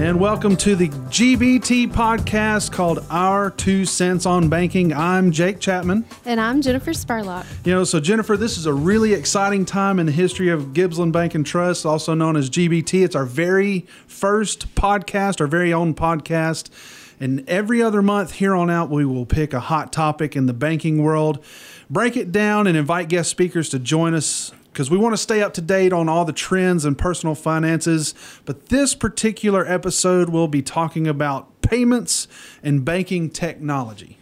And welcome to the GBT podcast called Our Two Cents on Banking. I'm Jake Chapman. And I'm Jennifer Spurlock. You know, so Jennifer, this is a really exciting time in the history of Gibsland Bank and Trust, also known as GBT. It's our very first podcast, our very own podcast. And every other month here on out, we will pick a hot topic in the banking world, break it down, and invite guest speakers to join us because we want to stay up to date on all the trends and personal finances. But this particular episode we'll be talking about payments and banking technology.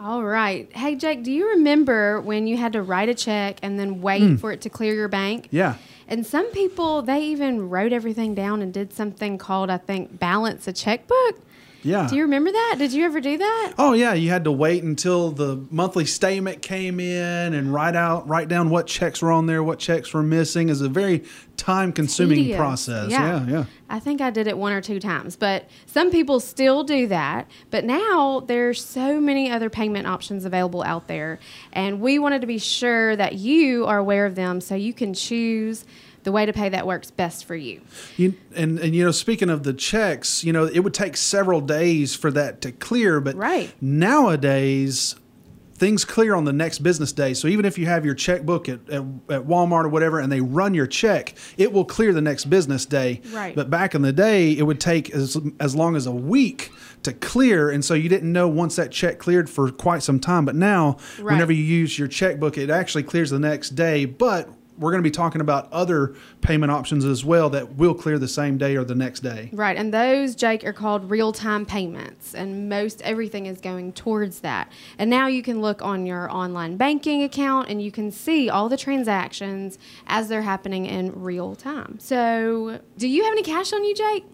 All right. Hey, Jake, do you remember when you had to write a check and then wait mm. for it to clear your bank? Yeah. And some people, they even wrote everything down and did something called, I think, balance a checkbook. Yeah. Do you remember that? Did you ever do that? Oh yeah, you had to wait until the monthly statement came in and write out write down what checks were on there, what checks were missing. is a very time consuming Tedious. process. Yeah. yeah, yeah. I think I did it one or two times, but some people still do that. But now there's so many other payment options available out there, and we wanted to be sure that you are aware of them so you can choose the way to pay that works best for you. you. and and you know, speaking of the checks, you know, it would take several days for that to clear, but right. nowadays things clear on the next business day. So even if you have your checkbook at, at, at, Walmart or whatever and they run your check, it will clear the next business day. Right. But back in the day, it would take as, as long as a week to clear. And so you didn't know once that check cleared for quite some time. But now, right. whenever you use your checkbook, it actually clears the next day. But we're going to be talking about other payment options as well that will clear the same day or the next day. Right. And those, Jake, are called real time payments. And most everything is going towards that. And now you can look on your online banking account and you can see all the transactions as they're happening in real time. So, do you have any cash on you, Jake?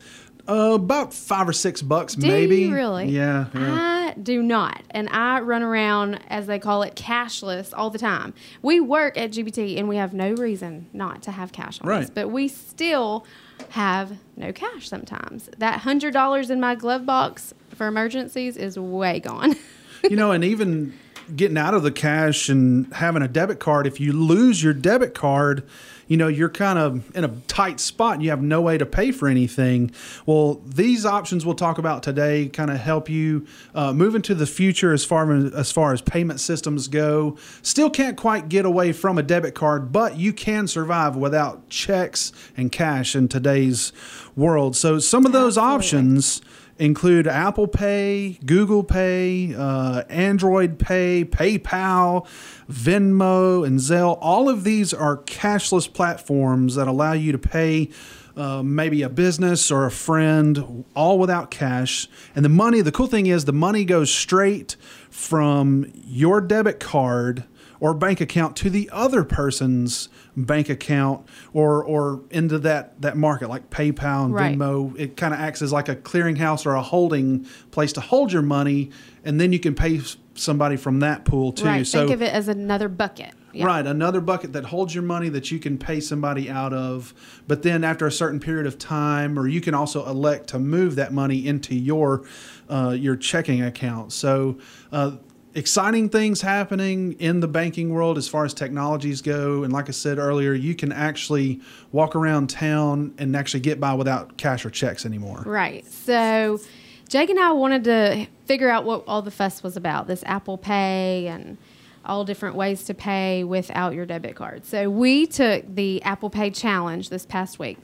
Uh, about five or six bucks, do maybe. You really? Yeah, yeah. I do not, and I run around as they call it cashless all the time. We work at GBT, and we have no reason not to have cash on right. us, but we still have no cash sometimes. That hundred dollars in my glove box for emergencies is way gone. you know, and even getting out of the cash and having a debit card, if you lose your debit card you know you're kind of in a tight spot and you have no way to pay for anything. Well these options we'll talk about today kind of help you uh, move into the future as far as, as far as payment systems go. Still can't quite get away from a debit card but you can survive without checks and cash in today's world. So some of those Absolutely. options include Apple Pay, Google Pay, uh, Android Pay, PayPal, Venmo, and Zelle. All of these are cashless platforms that allow you to pay. Uh, maybe a business or a friend, all without cash. And the money, the cool thing is, the money goes straight from your debit card or bank account to the other person's bank account or or into that that market like PayPal and right. Venmo. It kind of acts as like a clearinghouse or a holding place to hold your money, and then you can pay somebody from that pool too. Right. So think of it as another bucket. Yeah. Right, another bucket that holds your money that you can pay somebody out of. But then after a certain period of time, or you can also elect to move that money into your uh, your checking account. So uh, exciting things happening in the banking world as far as technologies go. And like I said earlier, you can actually walk around town and actually get by without cash or checks anymore. Right. So Jake and I wanted to figure out what all the fuss was about this Apple Pay and all different ways to pay without your debit card. So we took the Apple Pay challenge this past week.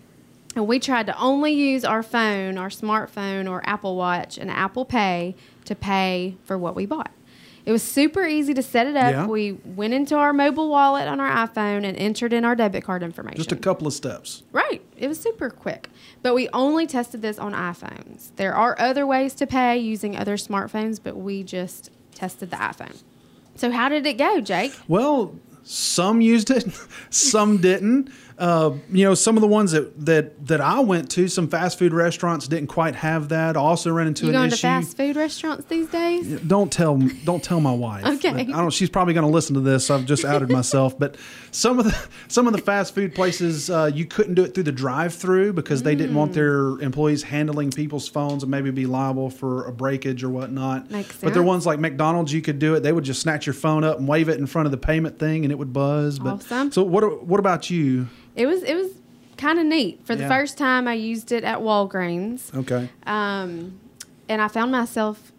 And we tried to only use our phone, our smartphone, or Apple Watch and Apple Pay to pay for what we bought. It was super easy to set it up. Yeah. We went into our mobile wallet on our iPhone and entered in our debit card information. Just a couple of steps. Right. It was super quick. But we only tested this on iPhones. There are other ways to pay using other smartphones, but we just tested the iPhone. So how did it go, Jake? Well, some used it, some didn't. Uh, you know, some of the ones that, that that I went to, some fast food restaurants didn't quite have that. I also ran into you an going issue. to fast food restaurants these days? Don't tell don't tell my wife. okay. I don't. She's probably going to listen to this. So I've just outed myself. But some of the some of the fast food places, uh, you couldn't do it through the drive-through because they didn't want their mm. employees handling people's phones and maybe be liable for a breakage or whatnot. Makes sense. But there are ones like McDonald's, you could do it. They would just snatch your phone up and wave it in front of the payment thing, and it would buzz. But awesome. so what? What about you? It was it was kind of neat. For the Yeah. first time, I used it at Walgreens. Okay. Um, and I found myself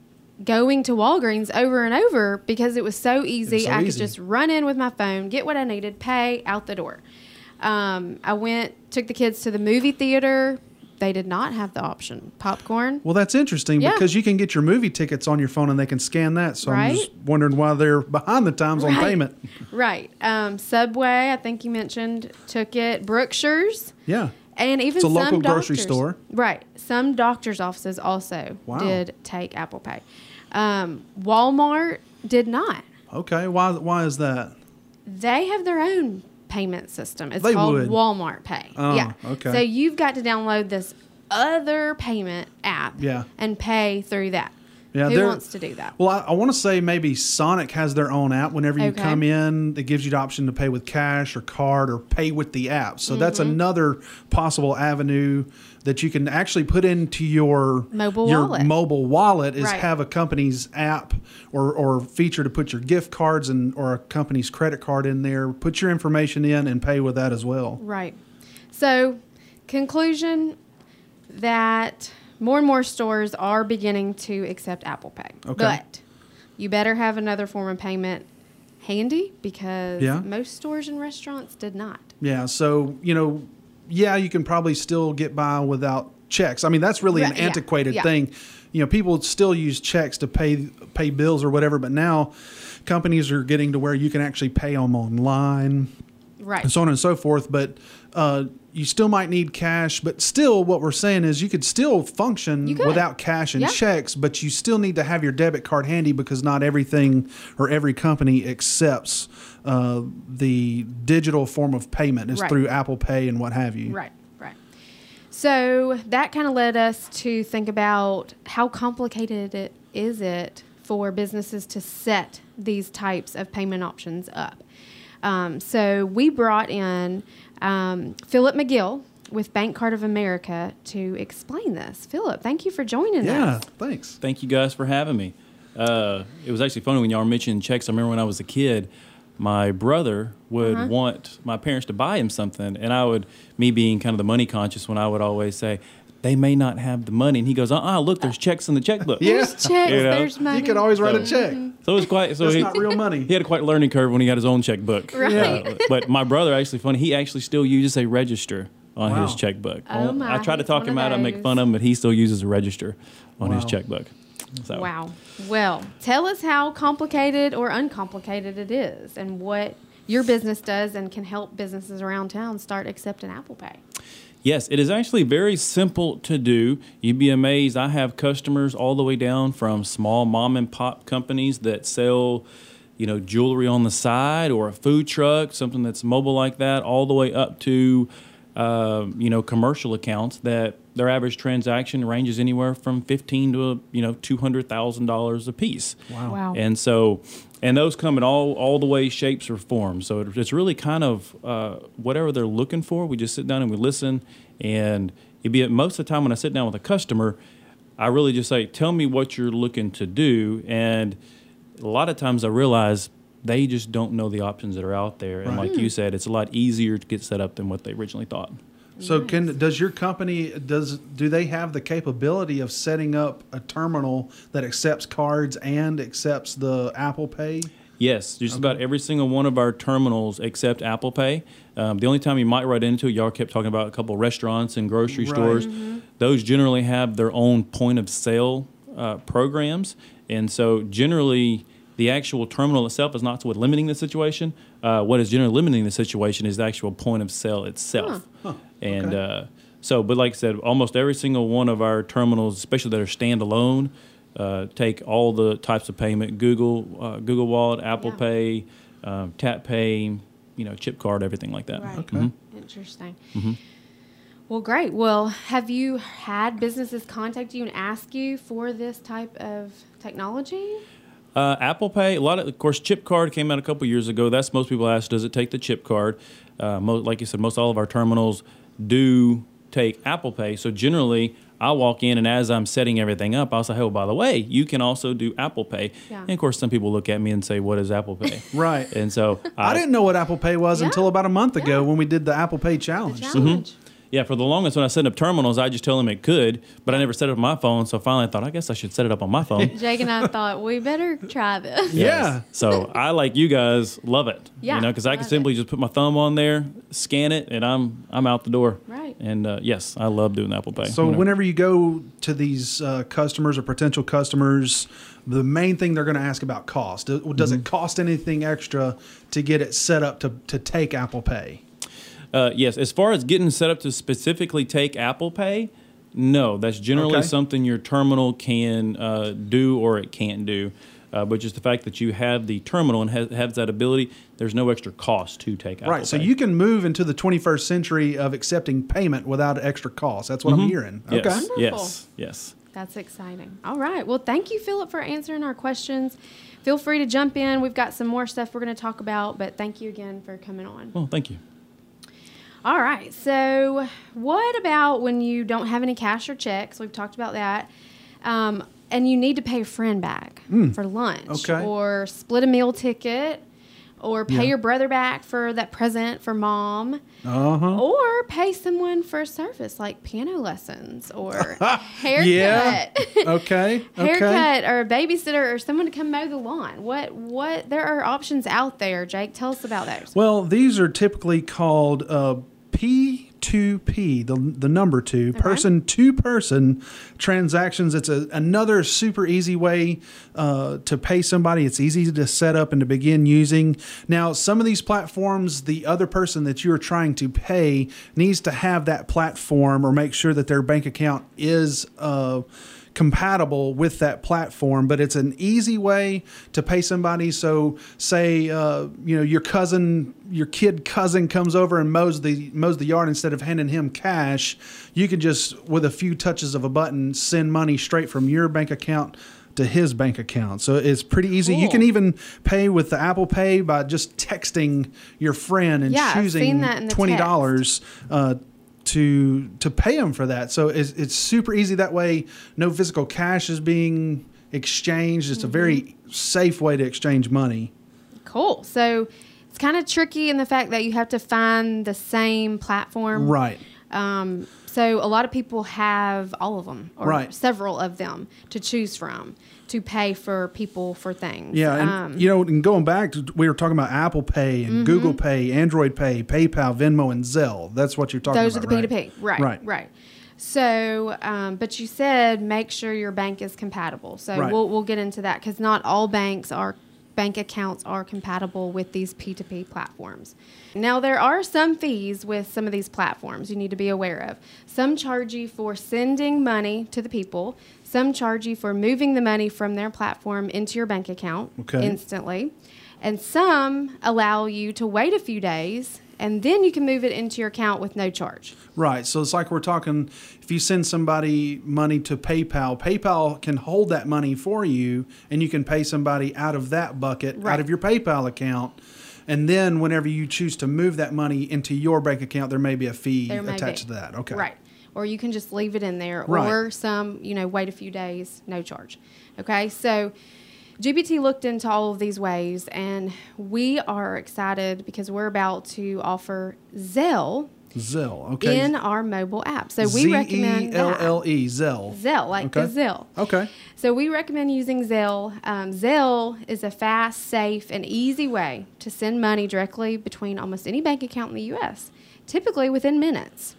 going to Walgreens over and over because it was so easy. so I could just run in with my phone, get what I needed, pay, out the door. Um, I went, took the kids to the movie theater. They did not have the option popcorn. Well, that's interesting Yeah. because you can get your movie tickets on your phone and they can scan that. So I'm just wondering why they're behind the times on payment. Right. Um, Subway, I think you mentioned, took it. Brookshire's. Yeah. And even It's a some local grocery store. Right. Some doctors' offices also Wow. did take Apple Pay. Um, Walmart did not. Okay. Why? Why is that? They have their own payment system. It's They called would. Walmart Pay. Oh, yeah. okay. So you've got to download this other payment app Yeah. and pay through that. Yeah, Who wants to do that? Well, I, I want to say maybe Sonic has their own app. Whenever you Okay. come in, it gives you the option to pay with cash or card or pay with the app. So that's Mm-hmm. another possible avenue that you can actually put into your Mobile your wallet. mobile wallet is Right. have a company's app or, or feature to put your gift cards and or a company's credit card in there. Put your information in and pay with that as well. Right. So, conclusion that more and more stores are beginning to accept Apple Pay. Okay. But you better have another form of payment handy because Yeah. most stores and restaurants did not. Yeah. So, you know, yeah, you can probably still get by without checks. I mean, that's really an yeah, antiquated yeah. thing. You know, people still use checks to pay pay bills or whatever, but now companies are getting to where you can actually pay them online Right. and so on and so forth. But uh, you still might need cash. But still, what we're saying is you could still function could. without cash and Yeah. checks, but you still need to have your debit card handy because not everything or every company accepts uh, the digital form of payment. is Right. through Apple Pay and what have you. Right, right. So that kind of led us to think about how complicated it is it for businesses to set these types of payment options up. Um, so we brought in um, Philip McGill with Bank Card of America to explain this. Philip, thank you for joining Yeah. us. Yeah, thanks. Thank you guys for having me. Uh, it was actually funny when y'all were mentioning checks. I remember when I was a kid, my brother would Uh-huh. want my parents to buy him something, and I would, me being kind of the money conscious one, I would always say, they may not have the money. And he goes, uh uh look, there's checks in the checkbook. Yeah. There's checks, You know, there's money. You could always write a check. So it was quite, so That's he, not real money. he had a quite learning curve when he got his own checkbook. Right. Uh, but my brother, actually funny, he actually still uses a register on Wow. his checkbook. Oh, I- my, I try to talk him out, I make fun of him, but he still uses a register on his checkbook. So. Wow. Well, tell us how complicated or uncomplicated it is and what your business does and can help businesses around town start accepting Apple Pay. Yes, it is actually very simple to do. You'd be amazed. I have customers all the way down from small mom and pop companies that sell, you know, jewelry on the side or a food truck, something that's mobile like that, all the way up to, uh, you know, commercial accounts that their average transaction ranges anywhere from fifteen to you know two hundred thousand dollars a piece. Wow. Wow. And so, and those come in all all the way shapes or forms. So it, it's really kind of uh, whatever they're looking for. We just sit down and we listen. And it'd be most of the time when I sit down with a customer, I really just say, "Tell me what you're looking to do." And a lot of times I realize they just don't know the options that are out there. And Right. like you said, it's a lot easier to get set up than what they originally thought. So can does your company does do they have the capability of setting up a terminal that accepts cards and accepts the Apple Pay? Yes, just about every single one of our terminals accept Apple Pay. Um, the only time you might run into it, y'all kept talking about a couple restaurants and grocery Right. stores. Those generally have their own point of sale uh, programs, and so generally the actual terminal itself is not what's limiting the situation. Uh, what is generally limiting the situation is the actual point of sale itself. And Okay. uh, so, but like I said, almost every single one of our terminals, especially that are standalone, uh, take all the types of payment: Google, uh, Google Wallet, Apple Yeah. Pay, um, Tap Pay, you know, chip card, everything like that. Right. Okay. Interesting. Mm-hmm. Well, great. Well, have you had businesses contact you and ask you for this type of technology? Uh, Apple Pay, a lot of, of course, chip card came out a couple years ago. That's most people ask, does it take the chip card? Uh, mo- like you said, most all of our terminals do take Apple Pay. So generally, I walk in and as I'm setting everything up, I'll say, oh, by the way, you can also do Apple Pay. Yeah. And of course, some people look at me and say, what is Apple Pay? Right. and so I didn't know what Apple Pay was Yeah. until about a month ago Yeah. when we did the Apple Pay The challenge. challenge. Yeah, for the longest when I set up terminals, I just tell them it could, but I never set it up on my phone. So finally, I thought I guess I should set it up on my phone. Jake and I thought we better try this. Yeah. So I like you guys love it. Yeah, You know, because I can simply it. just put my thumb on there, scan it, and I'm I'm out the door. Right. And uh, yes, I love doing Apple Pay. So You know. whenever you go to these uh, customers or potential customers, the main thing they're going to ask about cost. Does does Mm-hmm. it cost anything extra to get it set up to, to take Apple Pay? Uh, yes, as far as getting set up to specifically take Apple Pay, no, that's generally Okay. something your terminal can uh, do or it can't do. Uh, but just the fact that you have the terminal and has, has that ability, there's no extra cost to take Apple right. So you can move into the 21st century of accepting payment without extra cost. That's what I'm hearing. Mm-hmm. yes, Okay. yes, yes. That's exciting. All right. Well, thank you, Philip, for answering our questions. Feel free to jump in. We've got some more stuff we're going to talk about, but thank you again for coming on. Well, thank you. All right. So, what about when you don't have any cash or checks? We've talked about that. Um, and you need to pay a friend back for lunch. Okay. or split a meal ticket or pay Yeah. your brother back for that present for mom Uh huh. or pay someone for a service like piano lessons or haircut. Yeah. Okay. Okay. haircut or a babysitter or someone to come mow the lawn. What what there are options out there, Jake. Tell us about those. Well, these are typically called uh, P2P, the, the number two, person to person transactions. It's a, another super easy way uh, to pay somebody. It's easy to set up and to begin using. Now, some of these platforms, the other person that you're trying to pay needs to have that platform or make sure that their bank account is. Uh, compatible with that platform, but it's an easy way to pay somebody. So, say uh, you know your cousin, your kid cousin comes over and mows the mows the yard instead of handing him cash, you can just with a few touches of a button send money straight from your bank account to his bank account. So it's pretty easy. You can even pay with the Apple Pay by just texting your friend and Yeah, choosing seen that in the twenty dollars uh, to to pay them for that. So it's, it's super easy that way. No physical cash is being exchanged. It's a very Mm-hmm. safe way to exchange money. Cool. So it's kind of tricky in the fact that you have to find the same platform. Right. Um, so a lot of people have all of them or Right. several of them to choose from to pay for people for things. Yeah, and Um, you know, and going back, to, we were talking about Apple Pay and Mm-hmm. Google Pay, Android Pay, PayPal, Venmo, and Zelle. That's what you're talking about. those are the right? P2P. Right. Right. Right. So, um, but you said make sure your bank is compatible. So Right. we'll we'll get into that because not all banks are bank accounts are compatible with these P2P platforms. Now there are some fees with some of these platforms you need to be aware of. Some charge you for sending money to the people. Some charge you for moving the money from their platform into your bank account Okay. instantly. And some allow you to wait a few days and then you can move it into your account with no charge. Right. So it's like we're talking if you send somebody money to PayPal, PayPal can hold that money for you and you can pay somebody out of that bucket, Right. out of your PayPal account. And then whenever you choose to move that money into your bank account, there may be a fee attached be. to that. Okay. Right. Or you can just leave it in there, Right. or some, you know, wait a few days, no charge. Okay. So GBT looked into all of these ways, and we are excited because we're about to offer Zelle Zelle. Okay. in our mobile app. So we recommend. Z-E-L-L-E, Zelle. Zelle, like Okay. Gazelle. Okay. So we recommend using Zelle. Um, Zelle is a fast, safe, and easy way to send money directly between almost any bank account in the U.S., typically within minutes.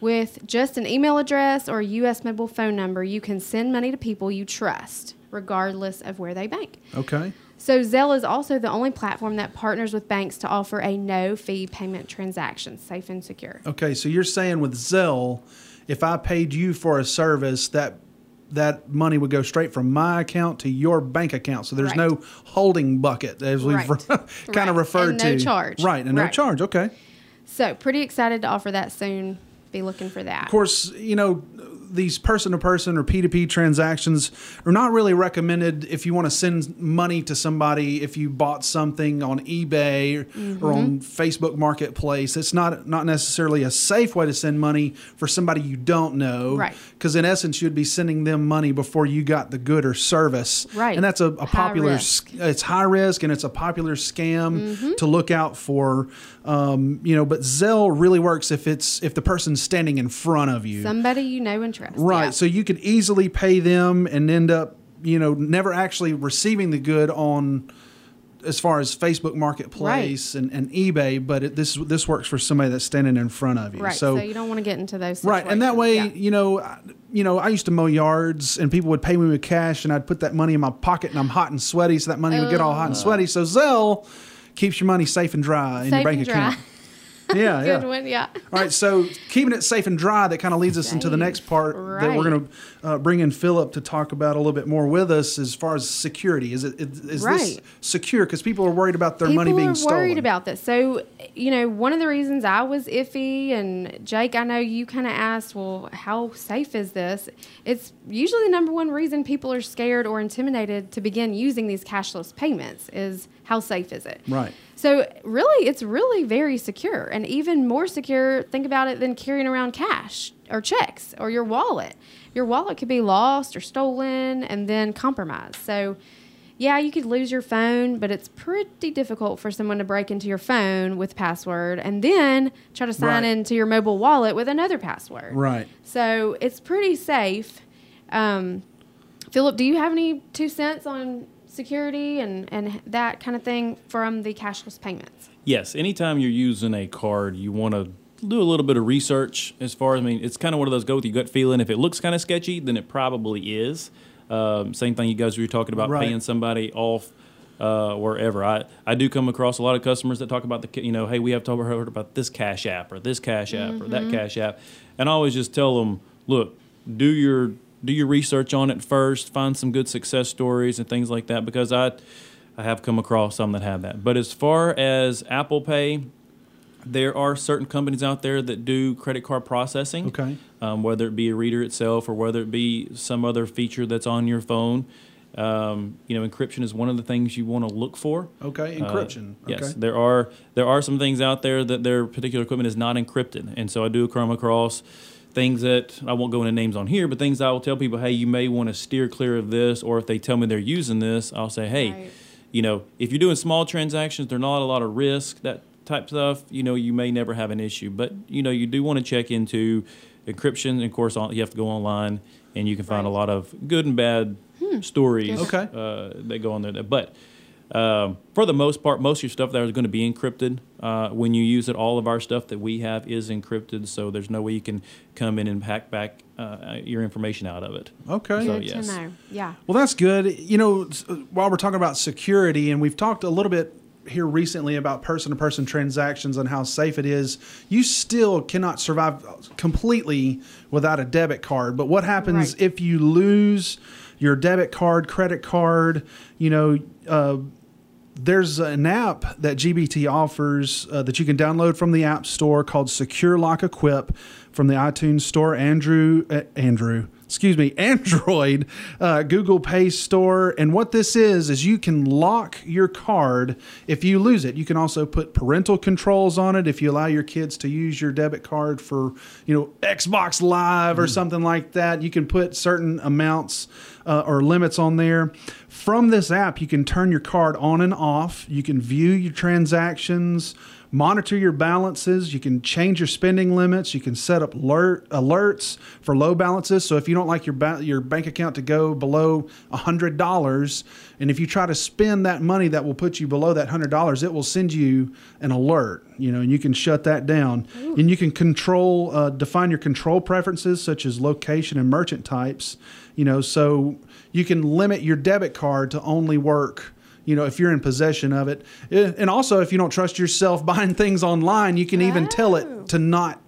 With just an email address or a U.S. mobile phone number, you can send money to people you trust, regardless of where they bank. Okay. So Zelle is also the only platform that partners with banks to offer a no-fee payment transaction, safe and secure. Okay, so you're saying with Zelle, if I paid you for a service, that that money would go straight from my account to your bank account. So there's Right. no holding bucket, as we've Right. kind Right. of referred And to. no charge. Right, and no charge. Okay. So pretty excited to offer that soon. Be looking for that. Of course, you know, these person to person or P2P transactions are not really recommended if you want to send money to somebody if you bought something on eBay or, or on Facebook Marketplace. It's not not necessarily a safe way to send money for somebody you don't know. Right. Because in essence, you'd be sending them money before you got the good or service. Right. And that's a, a popular, risk. it's high risk and it's a popular scam Mm-hmm. to look out for. Um, you know, but Zelle really works if it's if the person's standing in front of you. Somebody you know and trust. Right. Yeah. So you could easily pay them and end up, you know, never actually receiving the good on as far as Facebook Marketplace and, and eBay, but it, this this works for somebody that's standing in front of you. right. So, you don't want to get into those. Right, and that way, Yeah. you know, I- you know, I used to mow yards, and people would pay me with cash, and I'd put that money in my pocket, and I'm hot and sweaty, so that money would get all hot and sweaty. So Zelle keeps your money safe and dry in Safe your bank and dry. account. Yeah, Good yeah. one. Yeah. All right, so keeping it safe and dry, that kind of leads us into the next part that we're going to uh, bring in Philip to talk about a little bit more with us as far as security. Is it is this Right. secure? Because people are worried about their People money being are stolen. worried about this. So, you know, one of the reasons I was iffy, and Jake, I know you kind of asked, well, how safe is this? It's usually the number one reason people are scared or intimidated to begin using these cashless payments is how safe is it? Right. So, really, it's really very secure, and even more secure. Think about it than carrying around cash or checks or your wallet. Your wallet could be lost or stolen and then compromised. So, yeah, you could lose your phone, but it's pretty difficult for someone to break into your phone with password and then try to sign Right. into your mobile wallet with another password. Right. So it's pretty safe. Um, Philip, do you have any two cents on security and, and that kind of thing from the cashless payments? Yes, anytime you're using a card, you want to do a little bit of research as far as I mean, it's kind of one of those go with your gut feeling. If it looks kind of sketchy, then it probably is. Um, same thing you guys were talking about Right. paying somebody off uh, wherever. I, I do come across a lot of customers that talk about the you know hey we have to heard about this Cash App or this Cash App or that Cash App, and I always just tell them look do your do your research on it first, find some good success stories and things like that because I I have come across some that have that. But as far as Apple Pay, there are certain companies out there that do credit card processing. Okay. Um, whether it be a reader itself or whether it be some other feature that's on your phone. Um, you know, encryption is one of the things you want to look for. Okay, Uh, encryption. Yes, okay. there are there are some things out there that their particular equipment is not encrypted, and so I do come across things that I won't go into names on here, but things I will tell people, hey, you may want to steer clear of this, or if they tell me they're using this, I'll say, hey, Right. you know, if you're doing small transactions, there's not a lot of risk, that type stuff, you know, you may never have an issue, but you know, you do want to check into encryption. And of course, you have to go online, and you can find a lot of good and bad stories Okay. uh, that go on there. But um, for the most part, most of your stuff there is going to be encrypted. Uh, when you use it, all of our stuff that we have is encrypted, so there's no way you can come in and hack back uh, your information out of it. Okay. So, yes. Yeah. Well, that's good. You know, while we're talking about security, and we've talked a little bit here recently about person to person transactions and how safe it is, you still cannot survive completely without a debit card. But what happens Right. if you lose your debit card, credit card, you know, uh, there's an app that GBT offers uh, that you can download from the App Store called SecurLOCK Equip from the iTunes Store, Andrew, uh, Andrew, excuse me, Android, uh, Google Pay Store. And what this is is you can lock your card if you lose it. You can also put parental controls on it if you allow your kids to use your debit card for, you know, Xbox Live or something like that. You can put certain amounts uh, or limits on there. From this app, you can turn your card on and off. You can view your transactions, monitor your balances. You can change your spending limits. You can set up alert alerts for low balances. So if you don't like your ba- your bank account to go below hundred dollars, and if you try to spend that money that will put you below that hundred dollars, it will send you an alert. You know, and you can shut that down, and you can control uh, define your control preferences such as location and merchant types. You know, so you can limit your debit card to only work you know if you're in possession of it and also if you don't trust yourself buying things online you can even tell Oh. it to not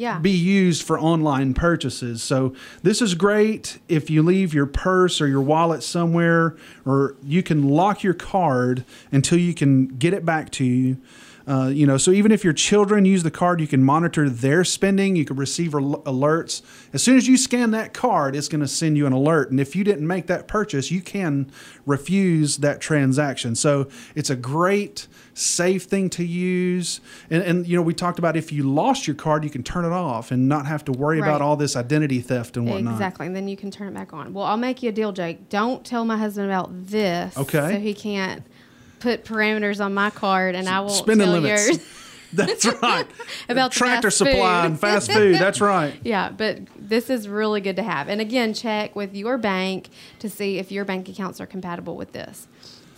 Yeah. be used for online purchases so this is great if you leave your purse or your wallet somewhere or you can lock your card until you can get it back to you Uh, you know, so even if your children use the card, you can monitor their spending. You can receive al- alerts. As soon as you scan that card, it's going to send you an alert. And if you didn't make that purchase, you can refuse that transaction. So it's a great, safe thing to use. And, and you know, we talked about if you lost your card, you can turn it off and not have to worry about all this identity theft and whatnot. Exactly. And then you can turn it back on. Well, I'll make you a deal, Jake. Don't tell my husband about this. Okay. So he can't put parameters on my card and I won't Spending tell limits. yours. That's right. About tractor supply and fast food. That's right. Yeah, but this is really good to have. And again, check with your bank to see if your bank accounts are compatible with this.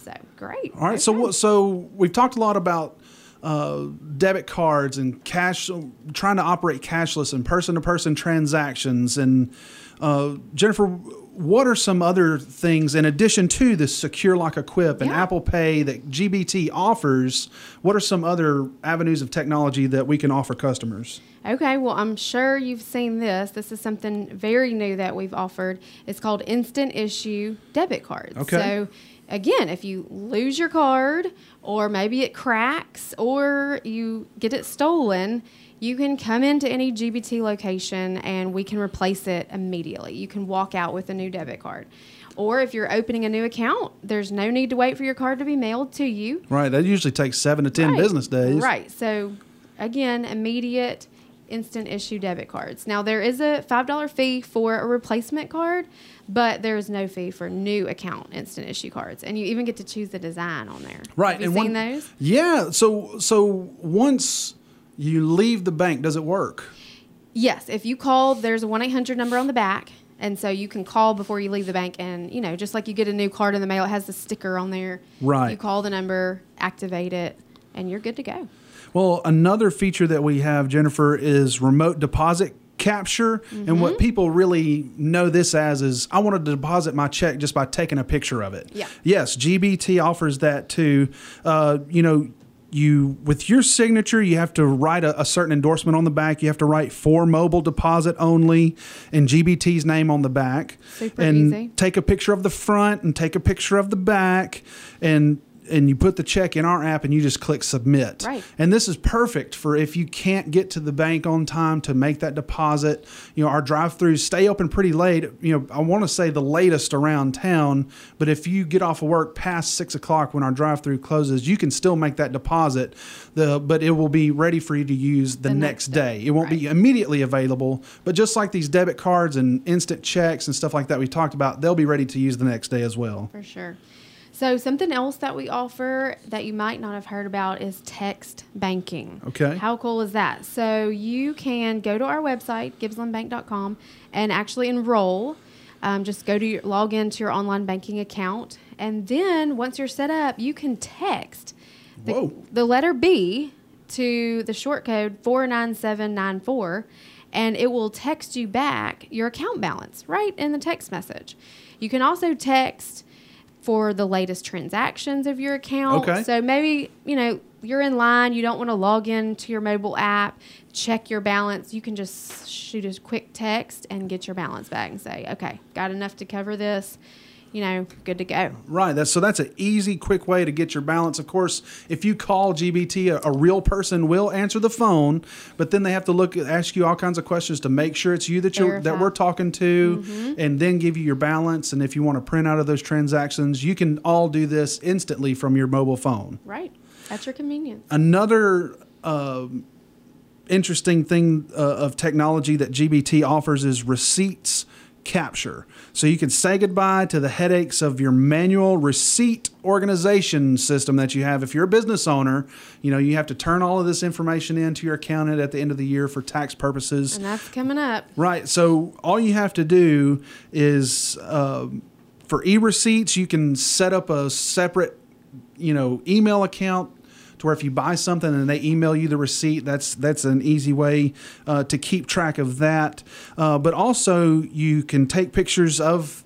So great. All right. So Okay. what? So we've talked a lot about uh, debit cards and cash, trying to operate cashless and person-to-person transactions. And uh, Jennifer, what are some other things in addition to this SecurLOCK Equip and Yeah. Apple Pay that GBT offers? What are some other avenues of technology that we can offer customers? Okay, well, I'm sure you've seen this. This is something very new that we've offered. It's called instant issue debit cards. Okay. So, again, if you lose your card, or maybe it cracks, or you get it stolen, you can come into any GBT location and we can replace it immediately. You can walk out with a new debit card. Or if you're opening a new account, there's no need to wait for your card to be mailed to you. Right. That usually takes seven to ten Right. business days. Right. So again, immediate instant issue debit cards. Now there is a five dollar fee for a replacement card, but there is no fee for new account instant issue cards, and you even get to choose the design on there. Right. Have you and seen one- those? Yeah. So so once you leave the bank, does it work? Yes. If you call, there's a one eight hundred number on the back. And so you can call before you leave the bank, and you know, just like you get a new card in the mail, it has the sticker on there. Right. You call the number, activate it, and you're good to go. Well, another feature that we have, Jennifer, is remote deposit capture. And Mm-hmm. what people really know this as is I want to deposit my check just by taking a picture of it. Yeah. Yes, GBT offers that too. Uh, you know, you with your signature, you have to write a, a certain endorsement on the back. You have to write for mobile deposit only and GBT's name on the back. Super and easy. take a picture of the front and take a picture of the back and and you put the check in our app and you just click submit. Right. And this is perfect for if you can't get to the bank on time to make that deposit. You know, our drive-throughs stay open pretty late. You know, I want to say the latest around town, but if you get off of work past six o'clock when our drive-through closes, you can still make that deposit. The but it will be ready for you to use the, The next, next day. day. It won't be immediately available, but just like these debit cards and instant checks and stuff like that we talked about, they'll be ready to use the next day as well. For sure. So something else that we offer that you might not have heard about is text banking. Okay. How cool is that? So you can go to our website, gibslandbank.com, and actually enroll. Um, just go to your, log into your online banking account, and then once you're set up, you can text the, Whoa. the letter B to the short code 49794 and it will text you back your account balance right in the text message. You can also text for the latest transactions of your account. Okay. So maybe, you know, you're in line, you don't want to log in to your mobile app, check your balance. You can just shoot a quick text and get your balance back and say, okay, got enough to cover this, you know, good to go. Right. That's so that's an easy, quick way to get your balance. Of course, if you call GBT, a, a real person will answer the phone, but then they have to look ask you all kinds of questions to make sure it's you that you're that we're talking to, and then give you your balance. And if you want to print out of those transactions, you can all do this instantly from your mobile phone. Right. At your convenience. Another um, interesting thing uh, of technology that GBT offers is receipts capture. So you can say goodbye to the headaches of your manual receipt organization system that you have. If you're a business owner, you know, you have to turn all of this information into your accountant at the end of the year for tax purposes. And that's coming up. Right. So all you have to do is um, for e-receipts, you can set up a separate, you know, email account to where if you buy something and they email you the receipt, that's that's an easy way uh, to keep track of that. Uh, but also, you can take pictures of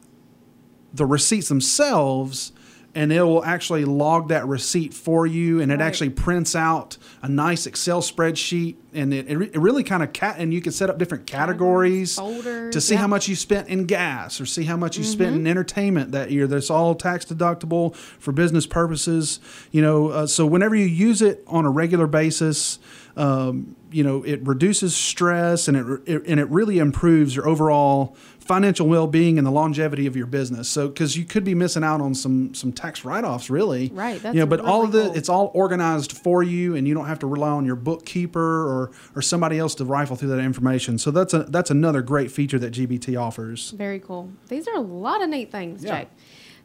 the receipts themselves and it will actually log that receipt for you, and it Right. actually prints out a nice Excel spreadsheet, and it, it, it really kind of cat, and you can set up different categories folders, to see yeah. how much you spent in gas or see how much you spent in entertainment that year. That's all tax deductible for business purposes. You know, uh, so whenever you use it on a regular basis, um, you know, it reduces stress and it, it and it really improves your overall financial well-being and the longevity of your business. So, because you could be missing out on some some tax write-offs, really. Right, that's you know, but all of the cool. it's all organized for you, and you don't have to rely on your bookkeeper or or somebody else to rifle through that information. So that's a that's another great feature that GBT offers. Very cool. These are a lot of neat things, Yeah. Jake.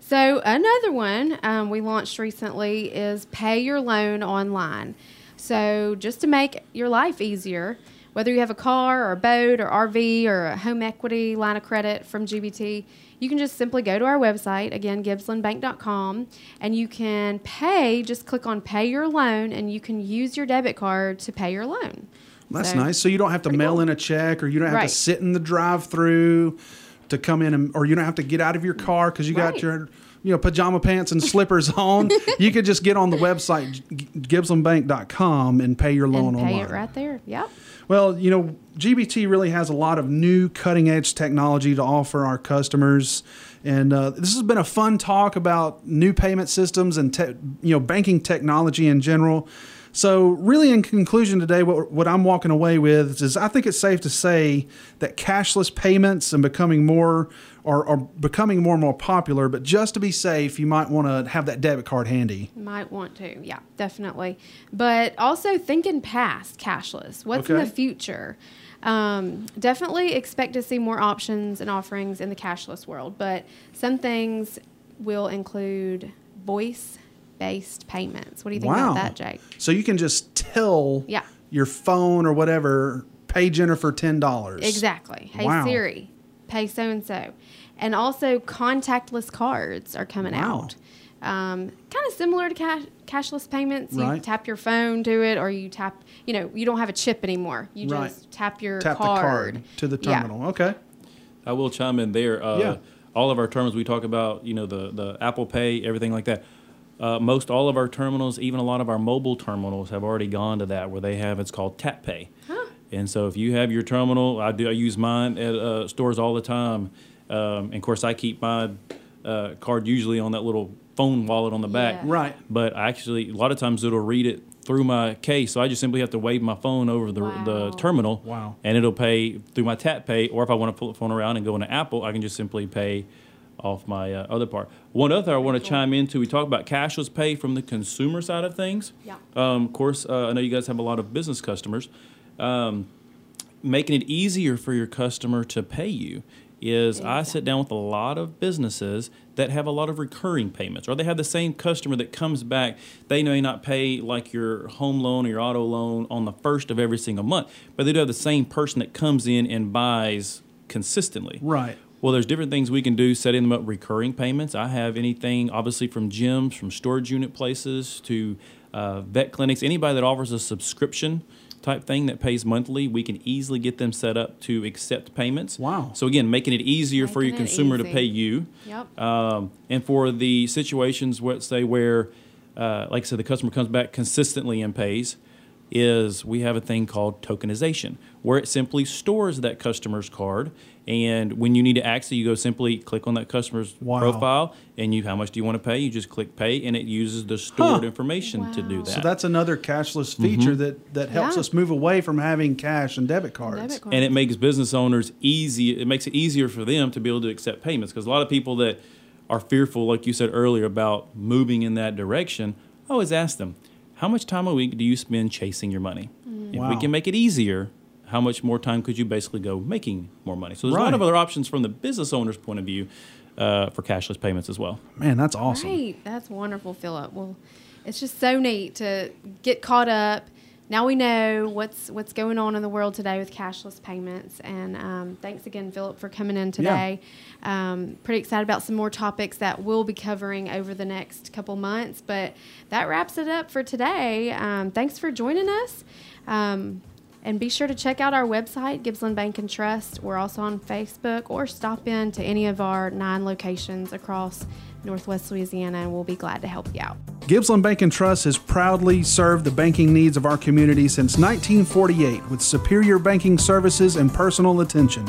So another one um, we launched recently is pay your loan online. So just to make your life easier, whether you have a car or a boat or RV or a home equity line of credit from GBT, you can just simply go to our website again, GibslandBank.com, and you can pay. Just click on Pay Your Loan, and you can use your debit card to pay your loan. That's So- nice. So you don't have to mail cool. in a check, or you don't have Right. to sit in the drive-through to come in, and, or you don't have to get out of your car because you got your you know pajama pants and slippers on. you could just get on the website G- gibslandbank.com and pay your loan and pay online. it right there. Yep. Well, you know, GBT really has a lot of new cutting edge technology to offer our customers. And uh, this has been a fun talk about new payment systems and te- you know banking technology in general. So, really, in conclusion today, what, what I'm walking away with is I think it's safe to say that cashless payments and becoming more are, are becoming more and more popular. But just to be safe, you might want to have that debit card handy. Might want to, yeah, definitely. But also thinking past cashless. What's in the future? Um, definitely expect to see more options and offerings in the cashless world, but some things will include voice based payments. What do you think Wow. about that, Jake? So you can just tell Yeah. your phone or whatever, pay Jennifer ten dollars. Exactly. Hey Wow. Siri, pay so and so. And also, contactless cards are coming Wow. out. Um, kind of similar to cash, cashless payments. You Right. tap your phone to it, or you tap, you know, you don't have a chip anymore. You Right. just tap your Tap card. the card to the Yeah. terminal. Okay. I will chime in there. Uh, Yeah. All of our terms we talk about, you know, the the Apple Pay, everything like that. Uh, most all of our terminals, even a lot of our mobile terminals, have already gone to that where they have it's called Tap Pay. And so if you have your terminal, I do I use mine at uh, stores all the time. Um, and of course, I keep my uh, card usually on that little phone wallet on the back. Yeah. Right. But I actually, a lot of times it'll read it through my case, so I just simply have to wave my phone over the Wow. the terminal. Wow. And it'll pay through my tap pay, or if I want to pull the phone around and go into Apple, I can just simply pay off my uh, other part. One other I want to chime into, we talk about cashless pay from the consumer side of things. Yeah. Um, of course, uh, I know you guys have a lot of business customers. Um, making it easier for your customer to pay you is I sit down with a lot of businesses that have a lot of recurring payments, or they have the same customer that comes back. They may not pay like your home loan or your auto loan on the first of every single month, but they do have the same person that comes in and buys consistently. Right. Well, there's different things we can do setting them up recurring payments. I have anything, obviously, from gyms, from storage unit places to uh, vet clinics, anybody that offers a subscription type thing that pays monthly, we can easily get them set up to accept payments. Wow. So, again, making it easier for your Making it consumer to pay you. Yep. Um, and for the situations, let's say, where, uh, like I said, the customer comes back consistently and pays, is we have a thing called tokenization, where it simply stores that customer's card. And when you need to access, it, you go simply click on that customer's Wow. profile, and you how much do you want to pay? You just click pay, and it uses the stored Huh. information to do that. So that's another cashless mm-hmm. feature that, that helps Yeah. us move away from having cash and debit cards. Debit and it makes business owners easy. It makes it easier for them to be able to accept payments because a lot of people that are fearful, like you said earlier, about moving in that direction. I always ask them, how much time a week do you spend chasing your money? If we can make it easier, how much more time could you basically go making more money? So there's a lot of other options from the business owner's point of view uh, for cashless payments as well. Man, that's awesome. Right. That's wonderful, Philip. Well, it's just so neat to get caught up. Now we know what's what's going on in the world today with cashless payments. And um, thanks again, Philip, for coming in today. Um, pretty excited about some more topics that we'll be covering over the next couple months. But that wraps it up for today. Um, thanks for joining us. And be sure to check out our website, Gibsland Bank and Trust. We're also on Facebook or stop in to any of our nine locations across Northwest Louisiana, and we'll be glad to help you out. Gibsland Bank and Trust has proudly served the banking needs of our community since 1948 with superior banking services and personal attention.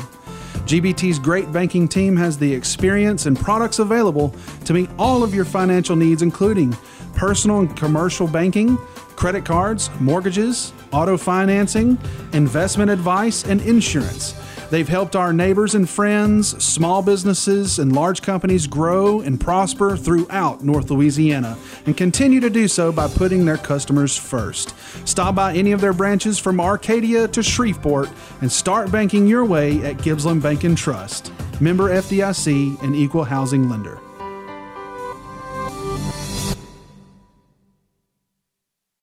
GBT's great banking team has the experience and products available to meet all of your financial needs, including personal and commercial banking, credit cards, mortgages, auto financing, investment advice, and insurance. They've helped our neighbors and friends, small businesses, and large companies grow and prosper throughout North Louisiana and continue to do so by putting their customers first. Stop by any of their branches from Arcadia to Shreveport and start banking your way at Gibsland Bank and Trust. Member FDIC and equal housing lender.